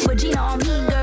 Regina on me, girl.